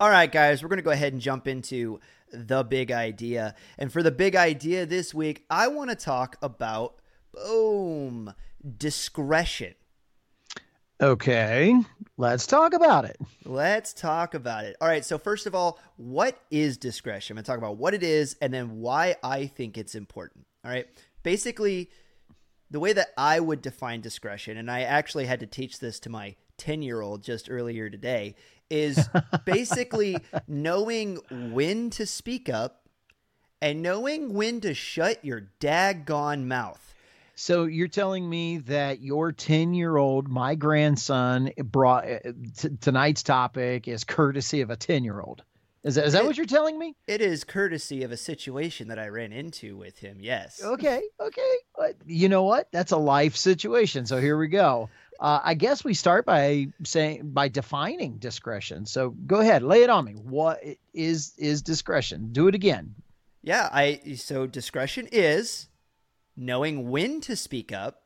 All right, guys, we're going to go ahead and jump into the big idea. And for the big idea this week, I want to talk about boom, discretion. Okay, let's talk about it. Let's talk about it. All right, so first of all, what is discretion? I'm going to talk about what it is and then why I think it's important. All right, basically, the way that I would define discretion, and I actually had to teach this to my 10 year old just earlier today, is basically knowing when to speak up and knowing when to shut your daggone mouth. So you're telling me that your 10 year old, my grandson, brought uh, t- tonight's topic is courtesy of a 10 year old. Is that, is that It- what you're telling me? It is courtesy of a situation that I ran into with him, yes. Okay, okay. You know what? That's a life situation. So here we go. Uh, I guess we start by saying by defining discretion. So go ahead, lay it on me. What is is discretion? Do it again. Yeah, I so discretion is knowing when to speak up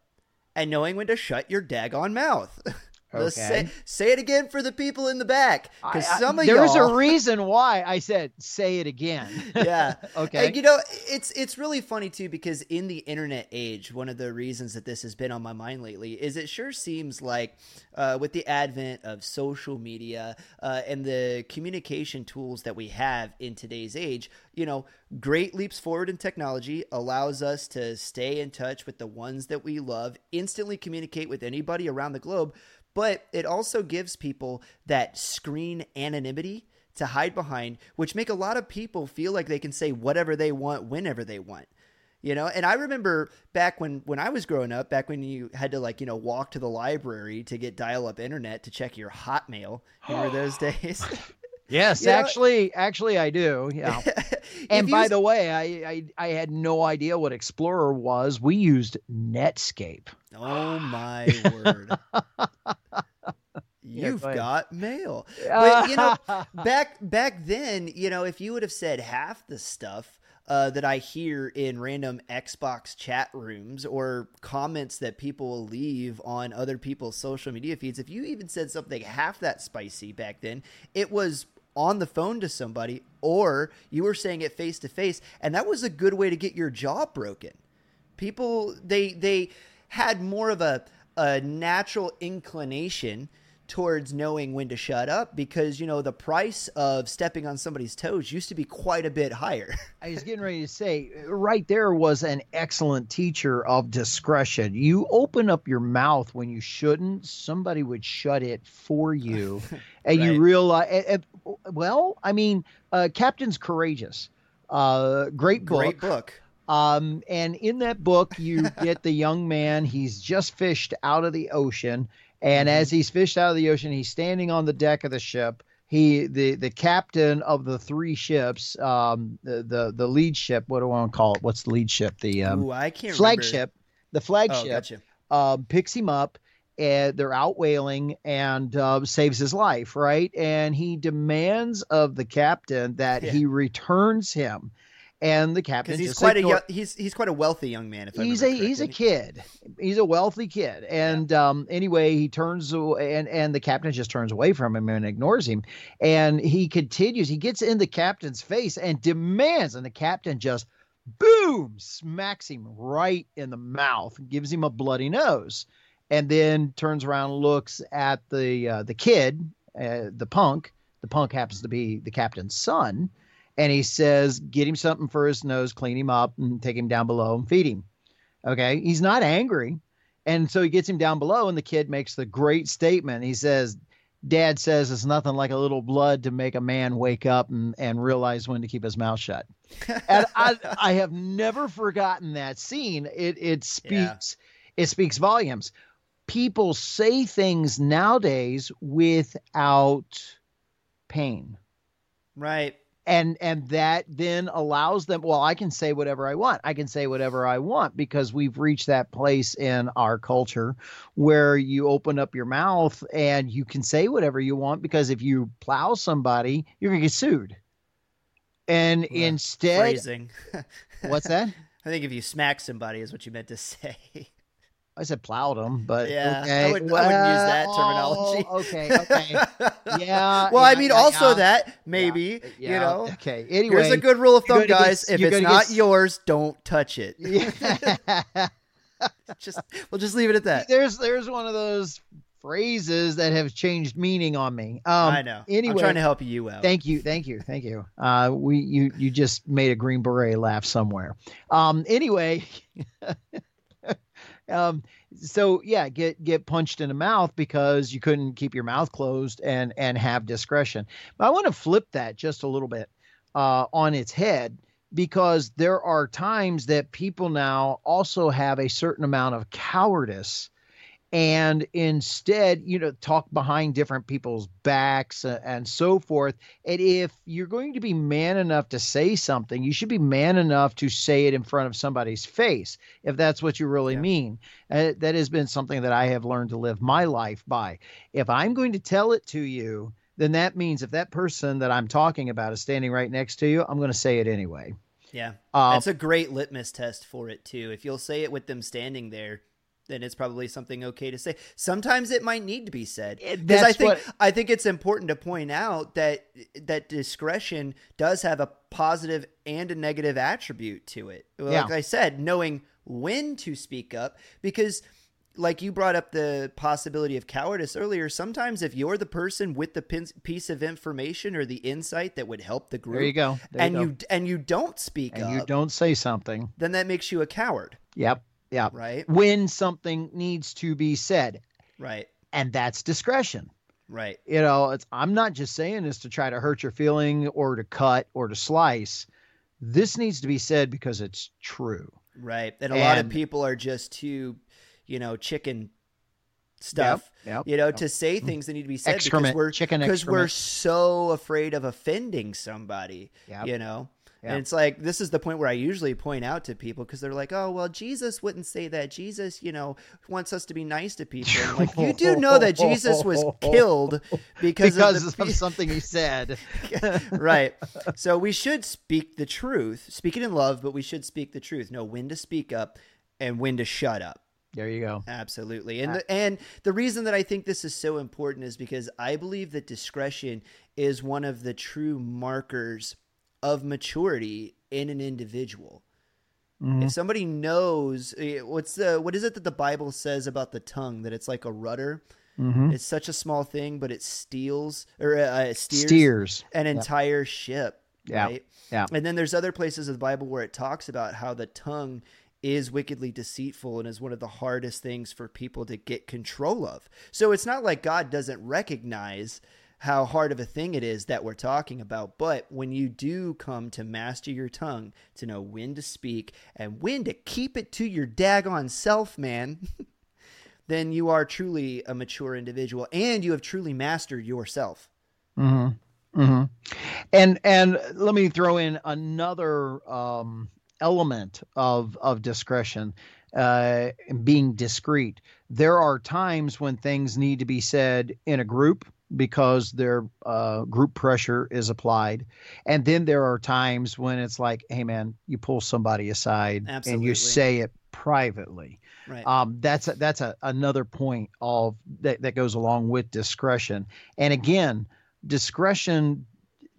and knowing when to shut your daggone mouth. Let's say, say it again for the people in the back because some of there's y'all, a reason why I said say it again. yeah. Okay. And you know, it's it's really funny too because in the internet age, one of the reasons that this has been on my mind lately is it sure seems like uh, with the advent of social media uh, and the communication tools that we have in today's age, you know, great leaps forward in technology allows us to stay in touch with the ones that we love, instantly communicate with anybody around the globe, but it also gives people that screen anonymity to hide behind, which make a lot of people feel like they can say whatever they want whenever they want. You know, and I remember back when when I was growing up, back when you had to like you know walk to the library to get dial-up internet to check your Hotmail. Remember those days? yes, You know- actually, actually, I do. Yeah. And by s- the way, I, I I had no idea what Explorer was. We used Netscape. oh my word, you've go got mail. But you know, Uh, back back then, you know, if you would have said half the stuff uh, that I hear in random Xbox chat rooms or comments that people will leave on other people's social media feeds, if you even said something half that spicy back then, it was on the phone to somebody or you were saying it face to face, and that was a good way to get your jaw broken people they they had more of a a natural inclination towards knowing when to shut up because you know the price of stepping on somebody's toes used to be quite a bit higher. I was getting ready to say, right there was an excellent teacher of discretion. You open up your mouth when you shouldn't, somebody would shut it for you. and Right. you realize, eh, eh, well, I mean, uh, Captains Courageous. Uh, great book. Great book. Um, and in that book, you get the young man. He's just fished out of the ocean, and Mm-hmm. as he's fished out of the ocean, he's standing on the deck of the ship. He, the the captain of the three ships, um, the the the lead ship. What do I want to call it? What's the lead ship? The um, Ooh, I can't flagship. The flagship Oh, gotcha. um, picks him up and they're out whaling and uh, saves his life, right? And he demands of the captain that Yeah. he returns him. And the captain he's just quite a he's he's quite a wealthy young man. If he's a remember he's a kid. He's a wealthy kid, and um, anyway, he turns away, and and the captain just turns away from him and ignores him, and he continues. He gets in the captain's face and demands, and the captain just boom smacks him right in the mouth, gives him a bloody nose, and then turns around, and looks at the uh, the kid, uh, the punk. The punk happens to be the captain's son, and he says, "Get him something for his nose, clean him up, and take him down below and feed him." Okay, he's not angry, and so he gets him down below, and the kid makes the great statement. He says, "Dad says it's nothing like a little blood to make a man wake up and, and realize when to keep his mouth shut." and I, I have never forgotten that scene. It it speaks it speaks volumes. People say things nowadays without pain right. And and that then allows them well i can say whatever i want i can say whatever i want because we've reached that place in our culture where you open up your mouth and you can say whatever you want because if you plow somebody you're going to get sued and Well, instead Phrasing. what's that I think if you smack somebody is what you meant to say. I said plowed them, but yeah, okay. I, would, well, wouldn't use that terminology. Oh, okay, okay, yeah. well, yeah, I mean, yeah, also yeah. that maybe Yeah, you know. Okay. Anyway, Here's a good rule of thumb, gonna get- guys. if it's not get- yours, don't touch it. Yeah. just we'll just leave it at that. there's there's one of those phrases that have changed meaning on me. Um, I know. Anyway, I'm trying to help you out. Thank you, thank you, thank you. Uh, we you you just made a green beret laugh somewhere. Um, anyway, um, so yeah, get get punched in the mouth because you couldn't keep your mouth closed and and have discretion. But I want to flip that just a little bit uh, on its head because there are times that people now also have a certain amount of cowardice and instead you know talk behind different people's backs uh, and so forth and if you're going to be man enough to say something you should be man enough to say it in front of somebody's face if that's what you really Yeah. mean uh, that has been something that i have learned to live my life by if i'm going to tell it to you then that means if that person that i'm talking about is standing right next to you i'm going to say it anyway Yeah. uh, That's a great litmus test for it too. If you'll say it with them standing there, then it's probably something okay to say. Sometimes it might need to be said. Eh, Because I think what- I think it's important to point out that that discretion does have a positive and a negative attribute to it. Like Yeah. I said, knowing when to speak up because like you brought up the possibility of cowardice earlier, sometimes if you're the person with the pin- piece of information or the insight that would help the group there you go There and go. you and you don't speak and up, you don't say something then that makes you a coward, yep yep right? when something needs to be said Right, and that's discretion right, you know it's i'm not just saying this to try to hurt your feeling or to cut or to slice this needs to be said because it's true right. And a lot of people are just too, you know, chicken stuff. yep You know, yep. to say mm-hmm. things that need to be said excrement because we're chicken because we're so afraid of offending somebody. Yep. You know. And it's like this is the point where I usually point out to people because they're like, "Oh, well, Jesus wouldn't say that. Jesus, you know, wants us to be nice to people." And I'm like, you do know that Jesus was killed because, because of, the, of something he said right. So we should speak the truth, speak it in love, but we should speak the truth. Know when to speak up and when to shut up. there you go Absolutely. And the, and the reason that I think this is so important is because I believe that discretion is one of the true markers of maturity in an individual. Mhm. If somebody knows eh, what's the what is it that the Bible says about the tongue that it's like a rudder. Mhm. It's such a small thing, but it steals or uh, it steers, steers an entire ship. Yeah. Right? Yeah. And then there's other places of the Bible where it talks about how the tongue is wickedly deceitful and is one of the hardest things for people to get control of. So it's not like God doesn't recognize how hard of a thing it is that we're talking about. But when you do come to master your tongue, to know when to speak and when to keep it to your daggone self, man, then you are truly a mature individual and you have truly mastered yourself. hmm hmm And and let me throw in another um, element of of discretion, uh, being discreet. There are times when things need to be said in a group because their uh, group pressure is applied, and then there are times when it's like, hey man, you pull somebody aside and you say it privately. Right. um, that's a, that's a, another point of that, that goes along with discretion. And again discretion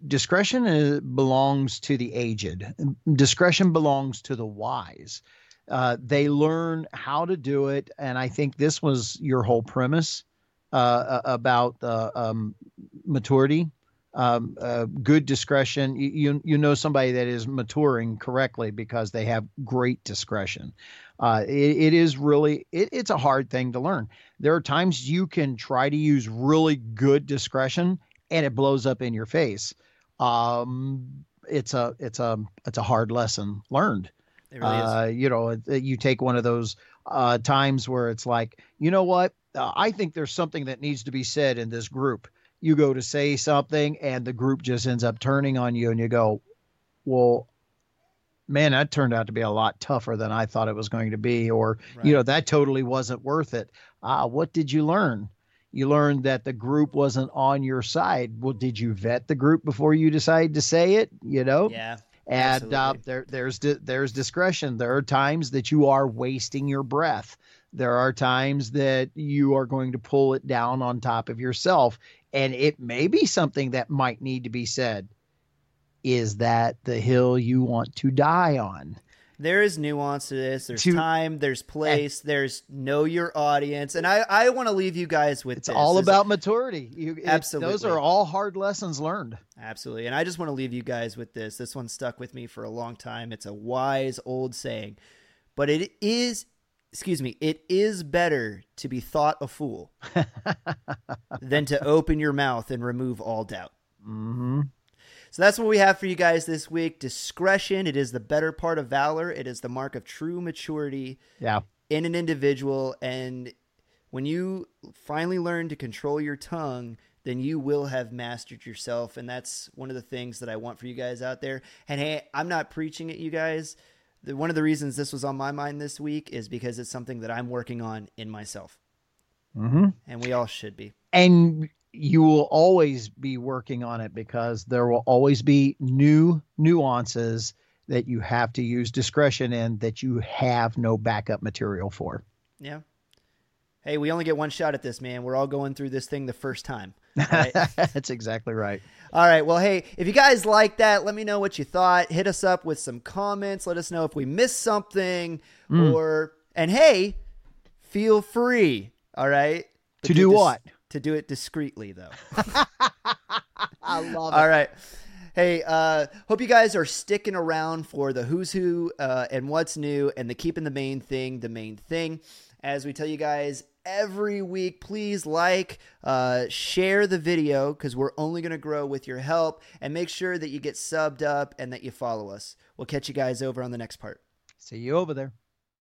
discretion is, belongs to the aged. Discretion belongs to the wise. Uh, they learn how to do it and i think this was your whole premise about uh, um, maturity. Um, uh, good discretion. You, you you know somebody that is maturing correctly because they have great discretion. Uh, it, it is really it, it's a hard thing to learn. There are times you can try to use really good discretion and it blows up in your face. Um, it's a it's a it's a hard lesson learned. It really is. uh, you know you take one of those uh, times where it's like you know what uh, i think there's something that needs to be said in this group. You go to say something and the group just ends up turning on you and you go well man that turned out to be a lot tougher than i thought it was going to be or Right. you know that totally wasn't worth it. Ah what did you learn? You learned that the group wasn't on your side. Well did you vet the group before you decided to say it? You know? Yeah. and uh, there there's di- there's discretion. There are times that you are wasting your breath There are times that you are going to pull it down on top of yourself. And it may be something that might need to be said. Is that the hill you want to die on? there is nuance to this. There's to, time, there's eh. place, there's know your audience, and I I want to leave you guys with it's this. all about maturity. You, absolutely, those are all hard lessons learned. Absolutely, and I just want to leave you guys with this. This one stuck with me for a long time. It's a wise old saying, but it is. Excuse me. It is better to be thought a fool than to open your mouth and remove all doubt. Mm-hmm. So that's what we have for you guys this week. Discretion, it is the better part of valor. It is the mark of true maturity yeah. in an individual. And when you finally learn to control your tongue, then you will have mastered yourself. And that's one of the things that I want for you guys out there. And hey, I'm not preaching at you guys. One of the reasons this was on my mind this week is because it's something that I'm working on in myself. Mm-hmm. And we all should be. And you will always be working on it because there will always be new nuances that you have to use discretion in that you have no backup material for. Yeah. Hey, we only get one shot at this, man. We're all going through this thing the first time. Right? That's exactly right. All right. Well, hey, if you guys like that, let me know what you thought. Hit us up with some comments. Let us know if we missed something mm. or, and hey, feel free. All right. To do this, what? to do it discreetly, though. I love it. All right. Hey, uh, hope you guys are sticking around for the who's who uh, and what's new and the keeping the main thing the main thing. As we tell you guys every week, please like, uh, share the video because we're only going to grow with your help and make sure that you get subbed up and that you follow us. We'll catch you guys over on the next part. See you over there.